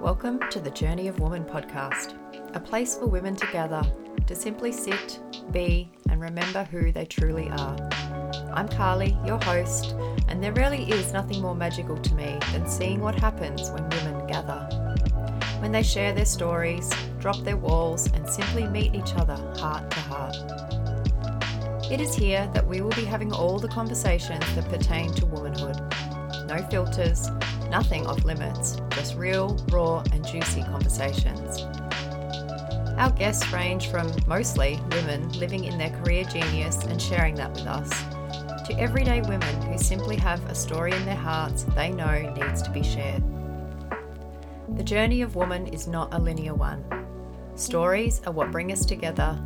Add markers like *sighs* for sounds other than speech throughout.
Welcome to the Journey of Woman podcast, a place for women to gather to simply sit, be, and remember who they truly are. I'm Carlee, your host, and there really is nothing more magical to me than seeing what happens when women gather. When they share their stories, drop their walls, and simply meet each other heart to heart. It is here that we will be having all the conversations that pertain to womanhood. No filters, nothing off limits, just real, raw, and juicy conversations. Our guests range from mostly women living in their career genius and sharing that with us, to everyday women who simply have a story in their hearts they know needs to be shared. The journey of woman is not a linear one. Stories are what bring us together,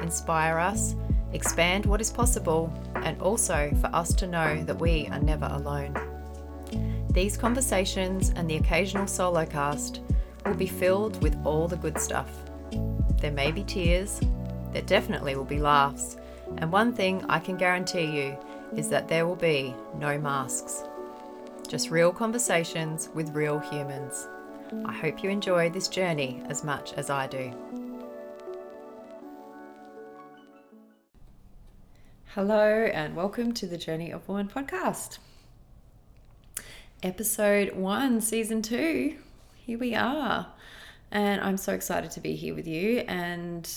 inspire us, expand what is possible, and also for us to know that we are never alone. These conversations and the occasional solo cast will be filled with all the good stuff. There may be tears, there definitely will be laughs, and one thing I can guarantee you is that there will be no masks. Just real conversations with real humans. I hope you enjoy this journey as much as I do. Hello, and welcome to the Journey of Woman podcast episode one, season two. Here we are. And I'm so excited to be here with you. And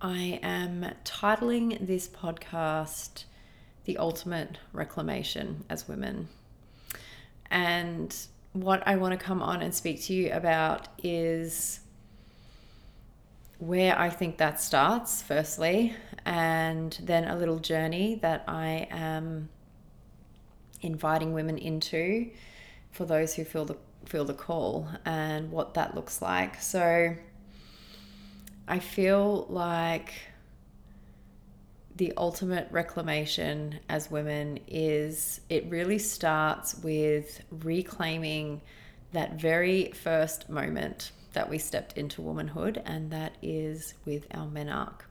I am titling this podcast The Ultimate Reclamation as Women. And what I want to come on and speak to you about is where I think that starts, firstly, and then a little journey that I am inviting women into for those who feel the feel the call and what that looks like. So I feel like the ultimate reclamation as women is it really starts with reclaiming that very first moment that we stepped into womanhood, and that is with our menarche.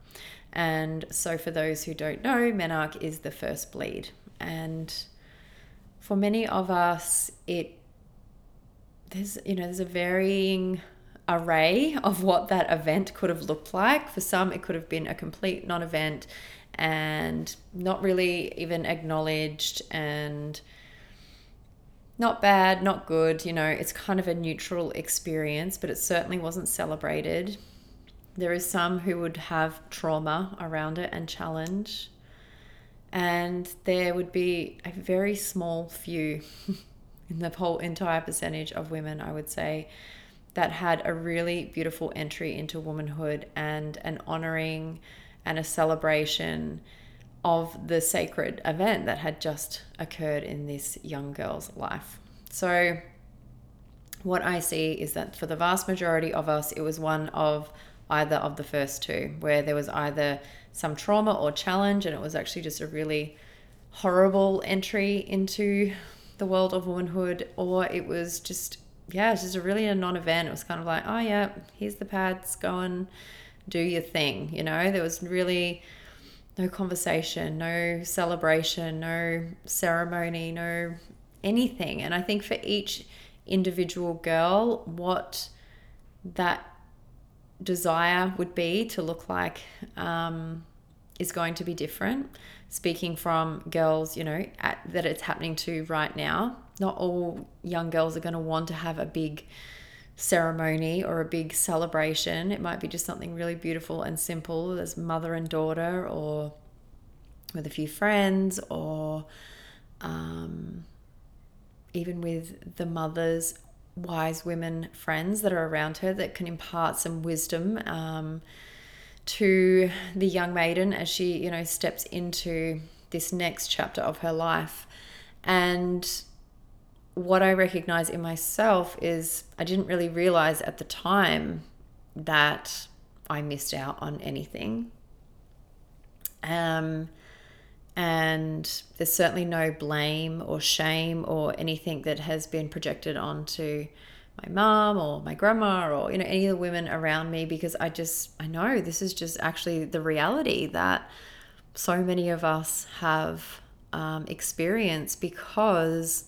And so, for those who don't know, menarche is the first bleed. And for many of us, it there's you know there's a varying array of what that event could have looked like. For some, it could have been a complete non-event and not really even acknowledged and not bad, not good. You know, it's kind of a neutral experience, but it certainly wasn't celebrated. There is some who would have trauma around it and challenge and there would be a very small few *laughs* in the whole entire percentage of women, I would say, that had a really beautiful entry into womanhood and an honoring and a celebration of the sacred event that had just occurred in this young girl's life. So, what I see is that for the vast majority of us, it was one of either of the first two, where there was either some trauma or challenge, and it was actually just a really horrible entry into the world of womanhood, or it was just, yeah, it's just a really a non event. It was kind of like, oh, yeah, here's the pads, go and do your thing. You know, there was really no conversation, no celebration, no ceremony, no anything. And I think for each individual girl, what that desire would be to look like um, is going to be different. Speaking from girls, you know, at, that it's happening to right now. Not all young girls are going to want to have a big ceremony or a big celebration. It might be just something really beautiful and simple as mother and daughter or with a few friends or um, even with the mothers wise women friends that are around her that can impart some wisdom um, to the young maiden as she, you know, steps into this next chapter of her life. And what I recognize in myself is I didn't really realize at the time that I missed out on anything. Um, and there's certainly no blame or shame or anything that has been projected onto my mom or my grandma or you know any of the women around me because I just I know this is just actually the reality that so many of us have um, experienced because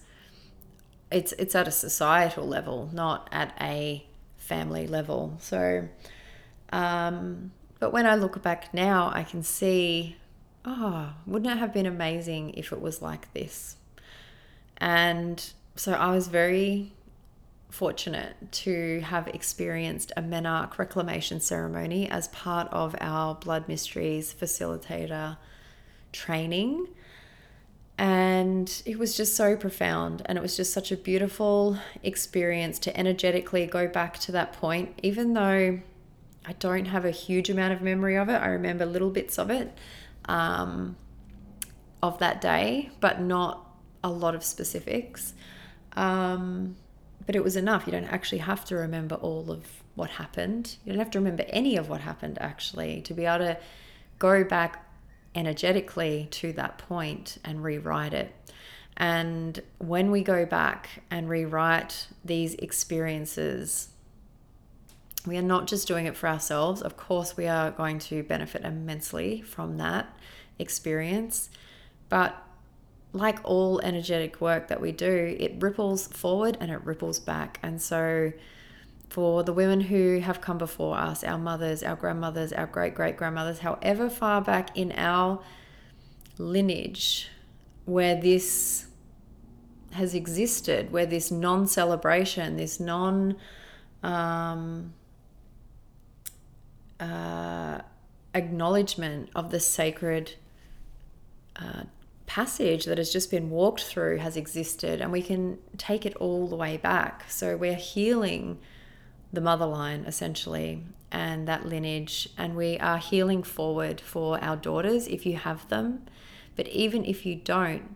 it's it's at a societal level, not at a family level. So, um, but when I look back now, I can see, oh, wouldn't it have been amazing if it was like this? And so I was very fortunate to have experienced a menarche reclamation ceremony as part of our Blood Mysteries facilitator training. And it was just so profound. And it was just such a beautiful experience to energetically go back to that point, even though I don't have a huge amount of memory of it. I remember little bits of it um, of that day, but not a lot of specifics. Um, but it was enough. You don't actually have to remember all of what happened. You don't have to remember any of what happened, actually, to be able to go back energetically to that point and rewrite it. And when we go back and rewrite these experiences, we are not just doing it for ourselves. Of course, we are going to benefit immensely from that experience. But like all energetic work that we do, it ripples forward and it ripples back. And so, for the women who have come before us, our mothers, our grandmothers, our great great grandmothers, however far back in our lineage where this has existed, where this non celebration, this non um, uh, acknowledgement of the sacred uh, passage that has just been walked through has existed, and we can take it all the way back. So we're healing the mother line essentially and that lineage, and we are healing forward for our daughters if you have them. But even if you don't,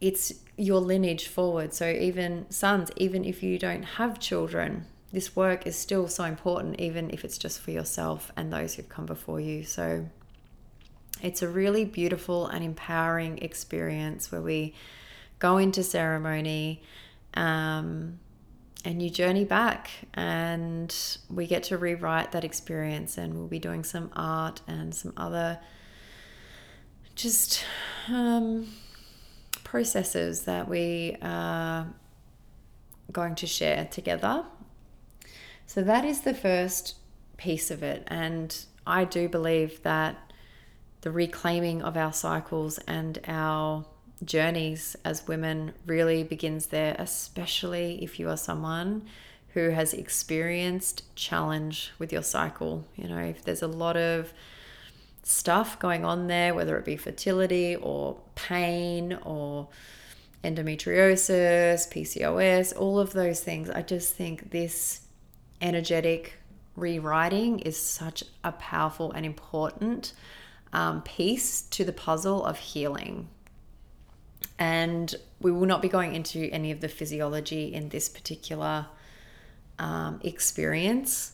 it's your lineage forward. So even sons, even if you don't have children, this work is still so important, even if it's just for yourself and those who've come before you. So it's a really beautiful and empowering experience where we go into ceremony um, and you journey back and we get to rewrite that experience and we'll be doing some art and some other just um, processes that we are going to share together so that is the first piece of it. And I do believe that the reclaiming of our cycles and our journeys as women really begins there, especially if you are someone who has experienced challenge with your cycle. You know, if there's a lot of stuff going on there, whether it be fertility or pain or endometriosis, PCOS, all of those things, I just think this energetic rewriting is such a powerful and important um, piece to the puzzle of healing. And we will not be going into any of the physiology in this particular um, experience.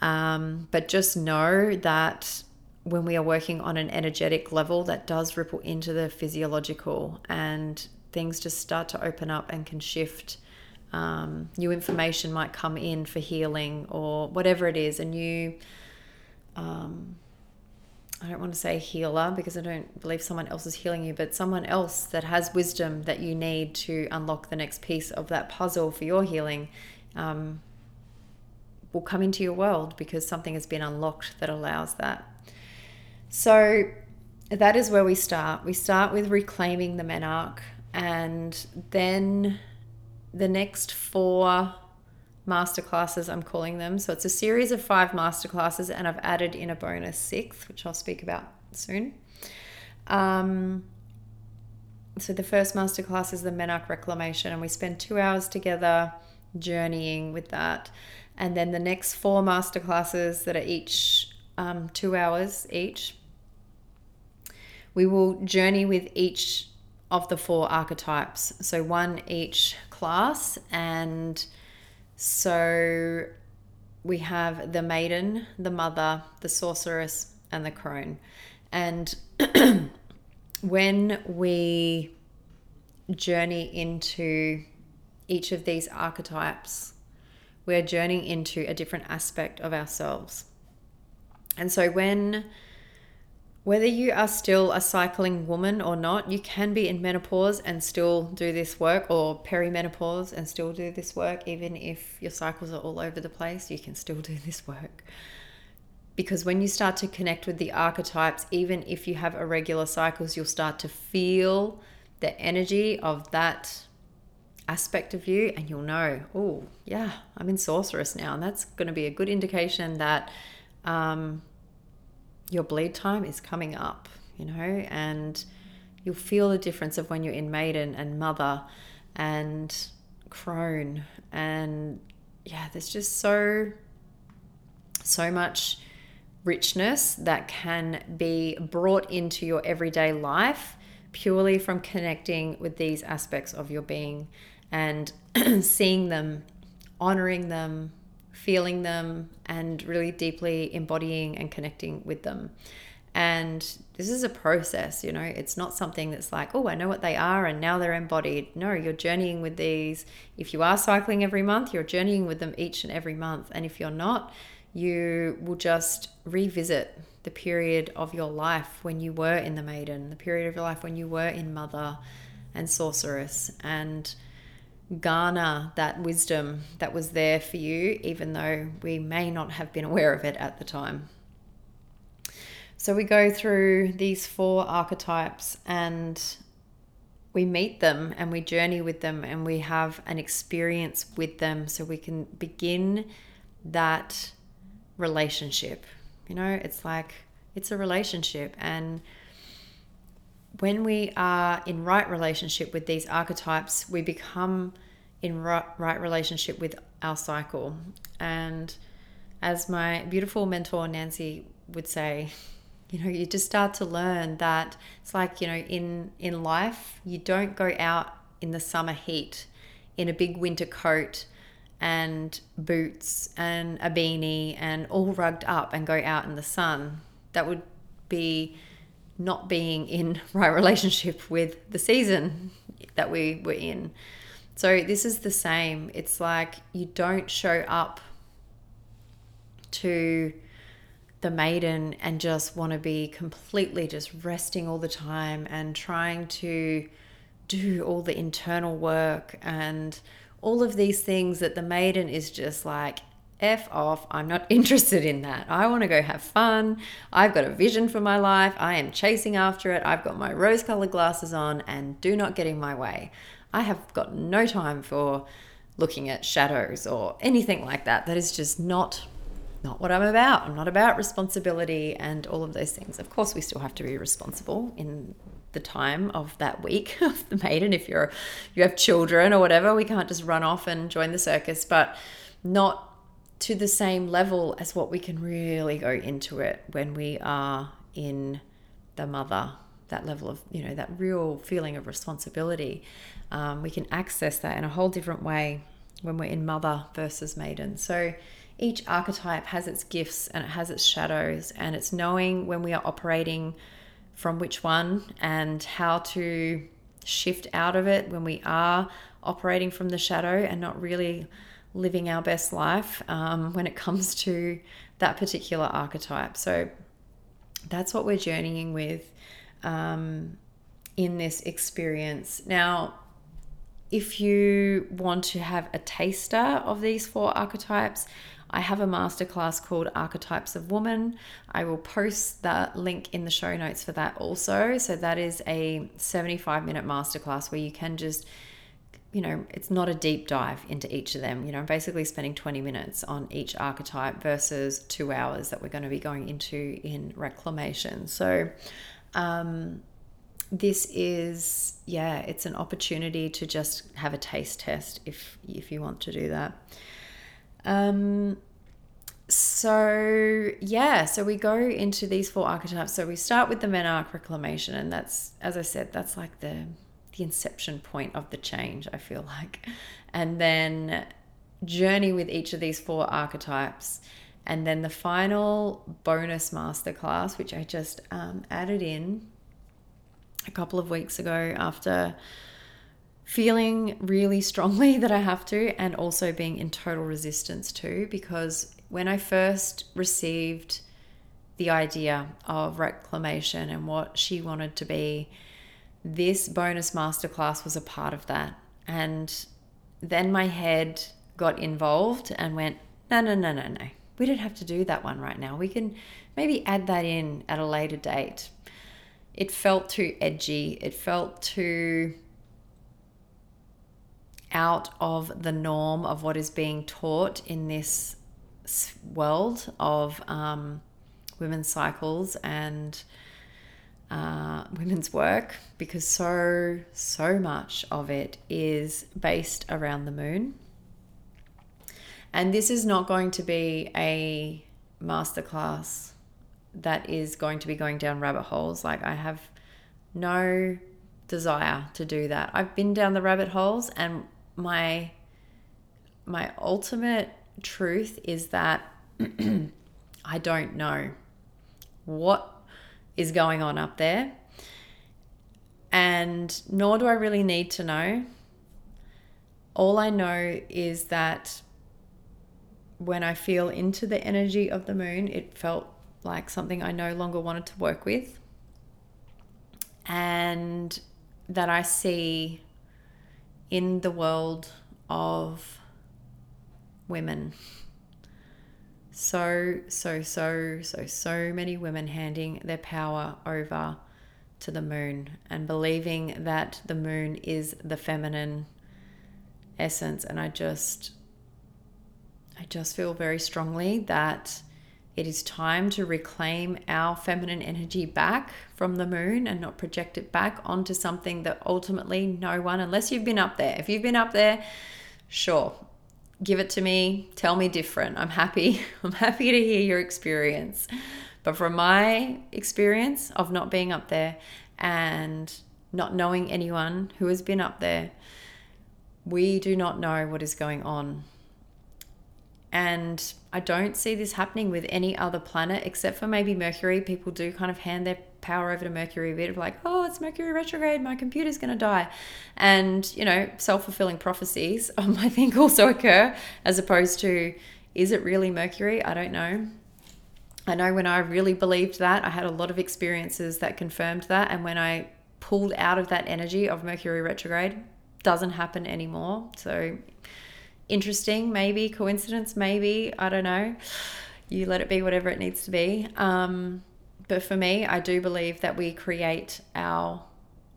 Um, but just know that when we are working on an energetic level, that does ripple into the physiological, and things just start to open up and can shift um, new information might come in for healing or whatever it is, a new, um, I don't want to say healer because I don't believe someone else is healing you, but someone else that has wisdom that you need to unlock the next piece of that puzzle for your healing um, will come into your world because something has been unlocked that allows that. So that is where we start. We start with reclaiming the menarche and then the next four masterclasses, I'm calling them. So it's a series of five masterclasses, and I've added in a bonus sixth, which I'll speak about soon. Um, so the first masterclass is the Menarche Reclamation, and we spend two hours together journeying with that. And then the next four masterclasses that are each um, two hours each, we will journey with each of the four archetypes. So one each class. And so we have the maiden, the mother, the sorceress, and the crone. And *clears throat* when we journey into each of these archetypes, we're journeying into a different aspect of ourselves. And so when whether you are still a cycling woman or not, you can be in menopause and still do this work, or perimenopause and still do this work, even if your cycles are all over the place, you can still do this work. Because when you start to connect with the archetypes, even if you have irregular cycles, you'll start to feel the energy of that aspect of you, and you'll know, oh, yeah, I'm in sorceress now. And that's going to be a good indication that. Um, your bleed time is coming up, you know, and you'll feel the difference of when you're in maiden and mother and crone. And yeah, there's just so, so much richness that can be brought into your everyday life purely from connecting with these aspects of your being and *clears throat* seeing them, honoring them, feeling them and really deeply embodying and connecting with them. And this is a process, you know, it's not something that's like, oh, I know what they are and now they're embodied. No, you're journeying with these. If you are cycling every month, you're journeying with them each and every month. And if you're not, you will just revisit the period of your life when you were in the maiden, the period of your life when you were in mother and sorceress. And garner that wisdom that was there for you, even though we may not have been aware of it at the time. So we go through these four archetypes and we meet them and we journey with them and we have an experience with them so we can begin that relationship. You know, it's like it's a relationship and when we are in right relationship with these archetypes, we become in right, relationship with our cycle. And as my beautiful mentor Nancy would say, you know, you just start to learn that it's like, you know, in in life, you don't go out in the summer heat in a big winter coat and boots and a beanie and all rugged up and go out in the sun. That would be not being in *laughs* right relationship with the season that we were in. So this is the same. It's like you don't show up to the maiden and just want to be completely just resting all the time and trying to do all the internal work and all of these things that the maiden is just like F off. I'm not *laughs* interested in that. I want to go have fun. I've got a vision for my life. I am chasing after it. I've got my rose colored glasses on and do not get in my way. I have got no time for looking at shadows or anything like that. That is just not not what I'm about. I'm not about responsibility and all of those things. Of course, we still have to be responsible in the time of that week *laughs* of the maiden. If you're you have children or whatever, we can't just run off and join the circus, but not to the same level as what we can really go into it when we are in the mother that level of you know that real feeling of responsibility. Um, we can access that in a whole different way when we're in mother versus maiden. So each archetype has its gifts and it has its shadows and it's knowing when we are operating from which one and how to shift out of it when we are operating from the shadow and not really living our best life um, when it comes *laughs* to that particular archetype. So that's what we're journeying with um, in this experience. Now, if you want to have a taster of these four archetypes, I have a masterclass called Archetypes of Woman. I will post that link in the show notes for that also. So, that is a 75 minute masterclass where you can just you know, it's not a deep dive into each of them. You know, I'm basically spending 20 minutes on each archetype versus two hours that we're going to be going into in reclamation. So, um, this is yeah, it's an opportunity to just have a taste test if if you want to do that. Um, so yeah, so we go into these four archetypes. So we start with the menarche reclamation, and that's as I said, that's like the the inception point of the change, I feel like. And then journey with each of these four archetypes. And then the final bonus masterclass, which I just um, added in a couple of weeks ago after feeling really strongly *laughs* that I have to, and also being in total resistance to, because when I first received the idea of reclamation and what she wanted to be, this bonus masterclass was a part of that. And then my head got involved and went, no, no, no, no, no. We don't have to do that one right now. We can maybe add that in at a later date. It felt too edgy. It felt too out of the norm of what is being taught in this world of um, women's cycles and uh, women's work because so, so much of it is based around the moon. And this is not going to be a masterclass that is going to be going down rabbit holes. Like, I have no desire to do that. I've been down the rabbit holes and my my ultimate truth is that *clears throat* I don't know what is going on up there. And nor do I really need to know. All I know is that when I feel into the energy of the moon, it felt like something I no longer wanted to work with. And that I see in the world of women. So, so, so, so, so many women handing their power over to the moon and believing that the moon is the feminine essence. And I just, I just feel very strongly that it is time to reclaim our feminine energy back from the moon and not project it back onto something that ultimately no one, unless you've been up there, if you've been up there, sure, give it to me, tell me different. I'm happy. *laughs* I'm happy to hear your experience. But from my experience of not being up there and not knowing anyone who has been up there, we do not know what is going on and I don't see this happening with any other planet except for maybe Mercury. People do kind of hand their power over to Mercury a bit of like, oh, it's Mercury retrograde, my computer's going to die. And, you know, self fulfilling prophecies, *laughs* um, I think, also occur as opposed to, is it really Mercury? I don't know. I know when I really believed that, I had a lot of experiences that confirmed that. And when I pulled out of that energy of Mercury retrograde, doesn't happen anymore. So interesting, maybe coincidence, maybe I don't know. You let it be whatever it needs to be. Um, but for me, I do believe that we create our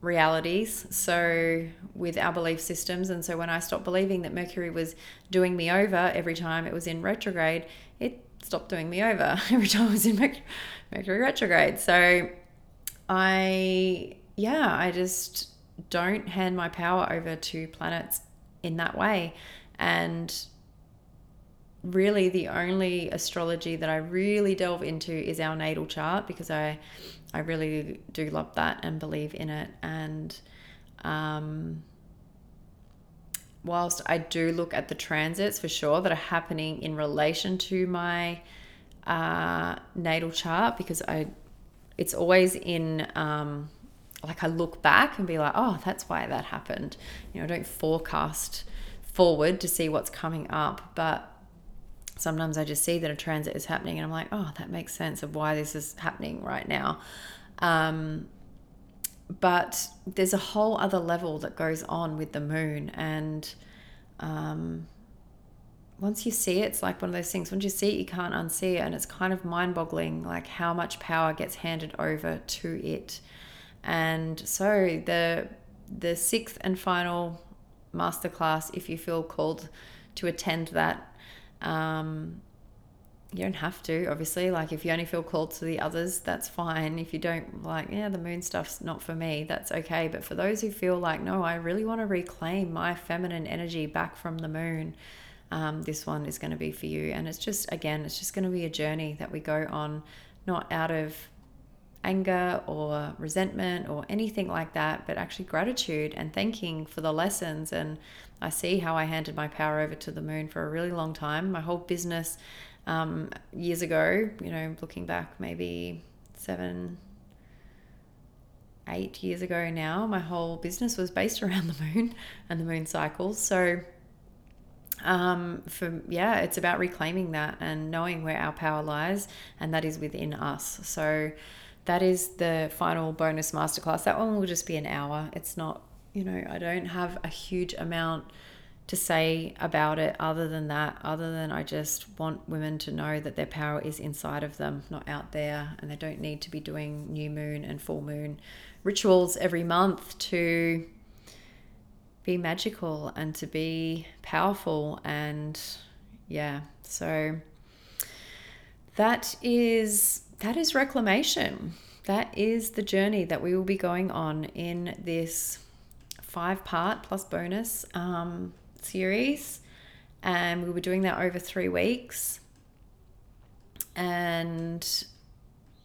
realities. So, with our belief systems. And so, when I stopped believing that Mercury was doing me over every time it was in retrograde, it stopped doing me over *laughs* every time it was in Mercury retrograde. So, I, yeah, I just don't hand my power over to planets in that way. And really, the only astrology that I really delve into is our natal chart because I, I really do love that and believe in it. And um, whilst I do look at the transits for sure that are happening in relation to my uh, natal chart, because I, it's always in. Um, like I look back and be like, oh, that's why that happened. You know, I don't forecast forward to see what's coming up. But sometimes I just see that a transit is happening and I'm like, oh, that makes sense of why this is happening right now. Um, but there's a whole other level that goes on with the moon. And um, once you see it, it's like one of those things. Once you see it, you can't unsee it. And it's kind of mind boggling, like how much power gets handed over to it. And so the the sixth and final masterclass if you feel called to attend that. Um, you don't have to, obviously. Like, if you only feel called to the others, that's fine. If you don't like, yeah, the moon stuff's not for me, that's okay. But for those who feel like, no, I really want to reclaim my feminine energy back from the moon, um, this one is going to be for you. And it's just, again, it's just going to be a journey that we go on, not out of anger or resentment or anything like that, but actually gratitude and thanking for the lessons. And I see how I handed my power over to the moon for a really long time. My whole business um, years ago, you know, looking back maybe seven, eight years ago now, my whole business was based *laughs* around the moon and the moon cycles. So um, for yeah, it's about reclaiming that and knowing where our power lies, and that is within us. So that is the final bonus masterclass. That one will just be an hour. It's not, you know, I don't have a huge amount to say about it other than that, other than I just want women to know that their power is inside of them, not out there, and they don't need to be doing new moon and full moon rituals every month to be magical and to be powerful and yeah so that is that is reclamation. That is the journey that we will be going on in this five part plus bonus um, series. And we were doing that over three weeks. And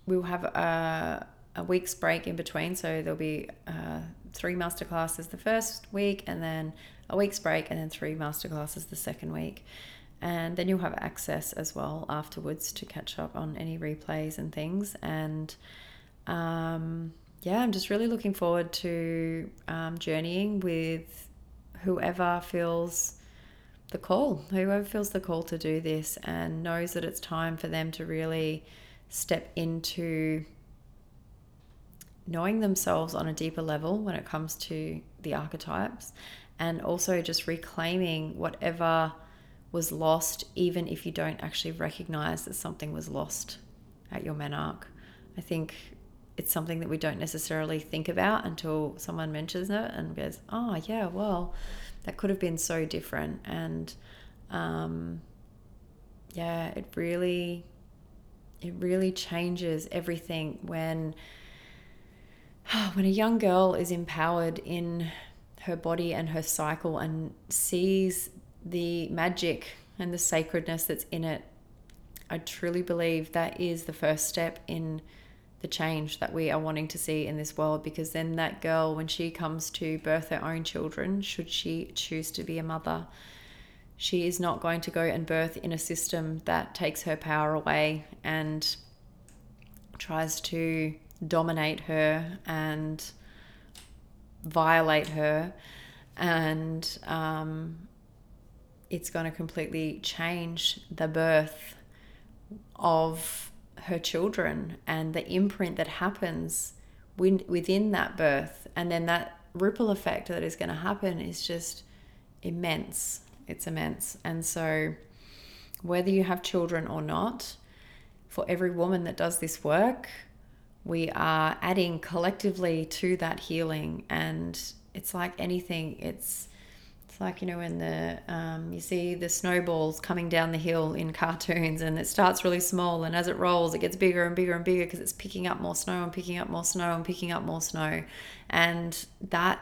we'll have a, a week's break in between. So there'll be uh, three masterclasses the first week and then a week's break and then three masterclasses the second week. And then you'll have access as well afterwards to catch up on any replays and things. And um, yeah, I'm just really looking forward to um, journeying with whoever feels the call, whoever feels the call to do this and knows that it's time for them to really step into knowing themselves on a deeper level when it comes to the archetypes and also just reclaiming whatever was lost, even if you don't actually recognize that something was lost at your menarche. I think it's something that we don't necessarily think about until someone mentions it and goes, oh, yeah, well, that could have been so different. And um, yeah, it really, it really changes everything when *sighs* when a young girl is empowered in her body and her cycle and sees the magic and the sacredness that's in it, I truly believe that is the first step in the change that we are wanting to see in this world because then that girl, when she comes to birth her own children, should she choose to be a mother, she is not going to go and birth in a system that takes her power away and tries to dominate her and violate her and um, it's going to completely change the birth of her children and the imprint that happens within that birth. And then that ripple effect that is going to happen is just immense. It's immense. And so whether you have children or not for every woman that does this work we are adding collectively to that healing. And it's like anything it's like you know when the um, you see the snowballs coming down the hill in cartoons and it starts really small and as it rolls it gets bigger and bigger and bigger because it's picking up more snow and picking up more snow and picking up more snow and that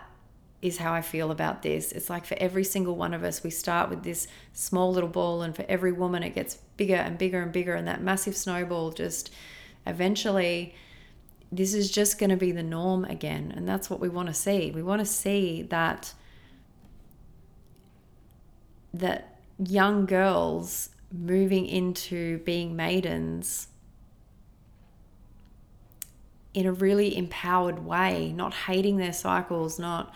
is how I feel about this. It's like for every single one of us, we start with this small little ball, and for every woman, it gets bigger and bigger and bigger, and that massive snowball just eventually this is just going to be the norm again. And that's what we want to see. We want to see that that young girls moving into being maidens in a really empowered way, not hating their cycles, not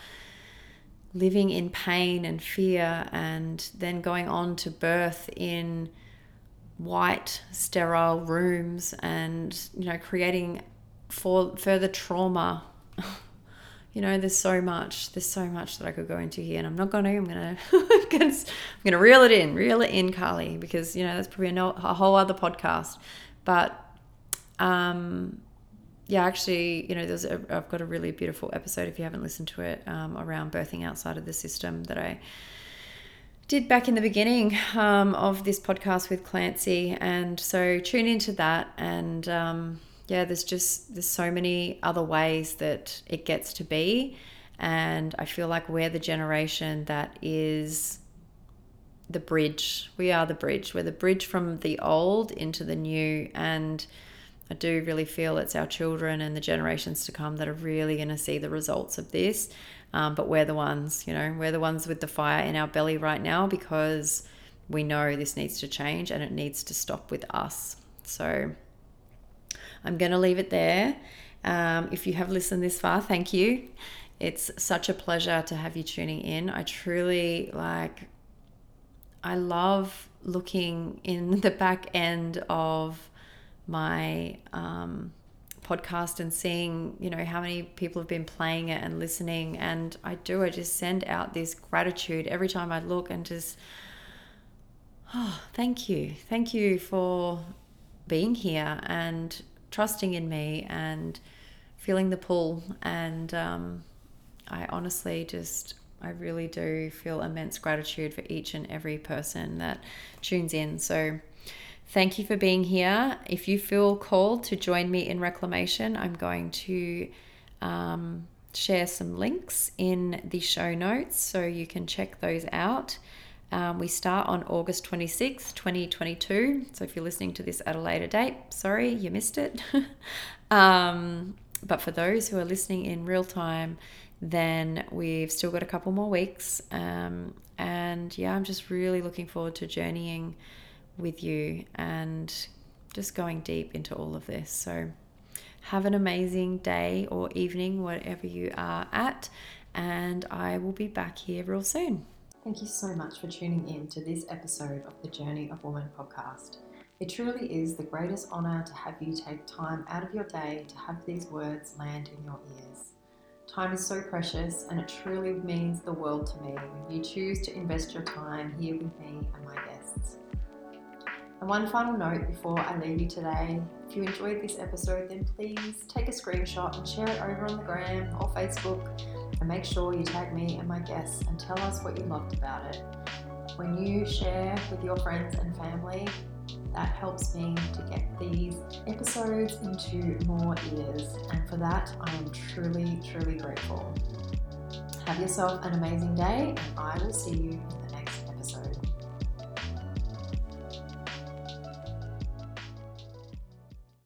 living in pain and fear, and then going on to birth in white, sterile rooms and, you know, creating for further trauma. *laughs* you know, there's so much. There's so much that I could go into here, and I'm not going to. I'm *laughs* I'm gonna, I'm gonna reel it in, reel it in, Carlee, because you know that's probably a whole other podcast. But, um, yeah, actually, you know, there's a, I've got a really beautiful episode if you haven't listened to it um, around birthing outside of the system that I did back in the beginning um, of this podcast with Clancy, and so tune into that and. Um, yeah, there's just there's so many other ways that it gets to be, and I feel like we're the generation that is the bridge. We are the bridge. We're the bridge from the old into the new, and I do really feel it's our children and the generations to come that are really going to see the results of this. Um, but we're the ones, you know, we're the ones with the fire in our belly right now because we know this needs to change and it needs to stop with us. So I'm going to leave it there. Um, if you have listened this far, thank you. It's such a pleasure to have you tuning in. I truly like, I love looking in *laughs* the back end of my um, podcast and seeing, you know, how many people have been playing it and listening. And I do, I just send out this gratitude every time I look and just, oh, *sighs* thank you. Thank you for being here and trusting in me and feeling the pull. And um, I honestly just, I really do feel immense gratitude for each and every person that tunes in. So, thank you for being here. If you feel called to join me in reclamation, I'm going to um, share some links in the show notes so you can check those out. Um, we start on August 26th, 2022. So if you're listening to this at a later date, sorry, you missed it. *laughs* um, but for those who are listening in real time, then we've still got a couple more weeks. Um, and yeah, I'm just really looking forward to journeying with you and just going deep into all of this. So have an amazing day or evening, whatever you are at. And I will be back here real soon. Thank you so much for tuning in to this episode of the Journey of Woman podcast. It truly is the greatest honour to have you take time out of your day to have these words land in your ears. Time is so precious and it truly means the world to me when you choose to invest your time here with me and my guests. And one final note before I leave you today if you enjoyed this episode, then please take a screenshot and share it over on the gram or Facebook make sure you tag me and my guests and tell us what you loved about it. When you share with your friends and family, that helps me to get these episodes into more ears, and for that, I am truly, truly grateful. Have yourself an amazing day, and I will see you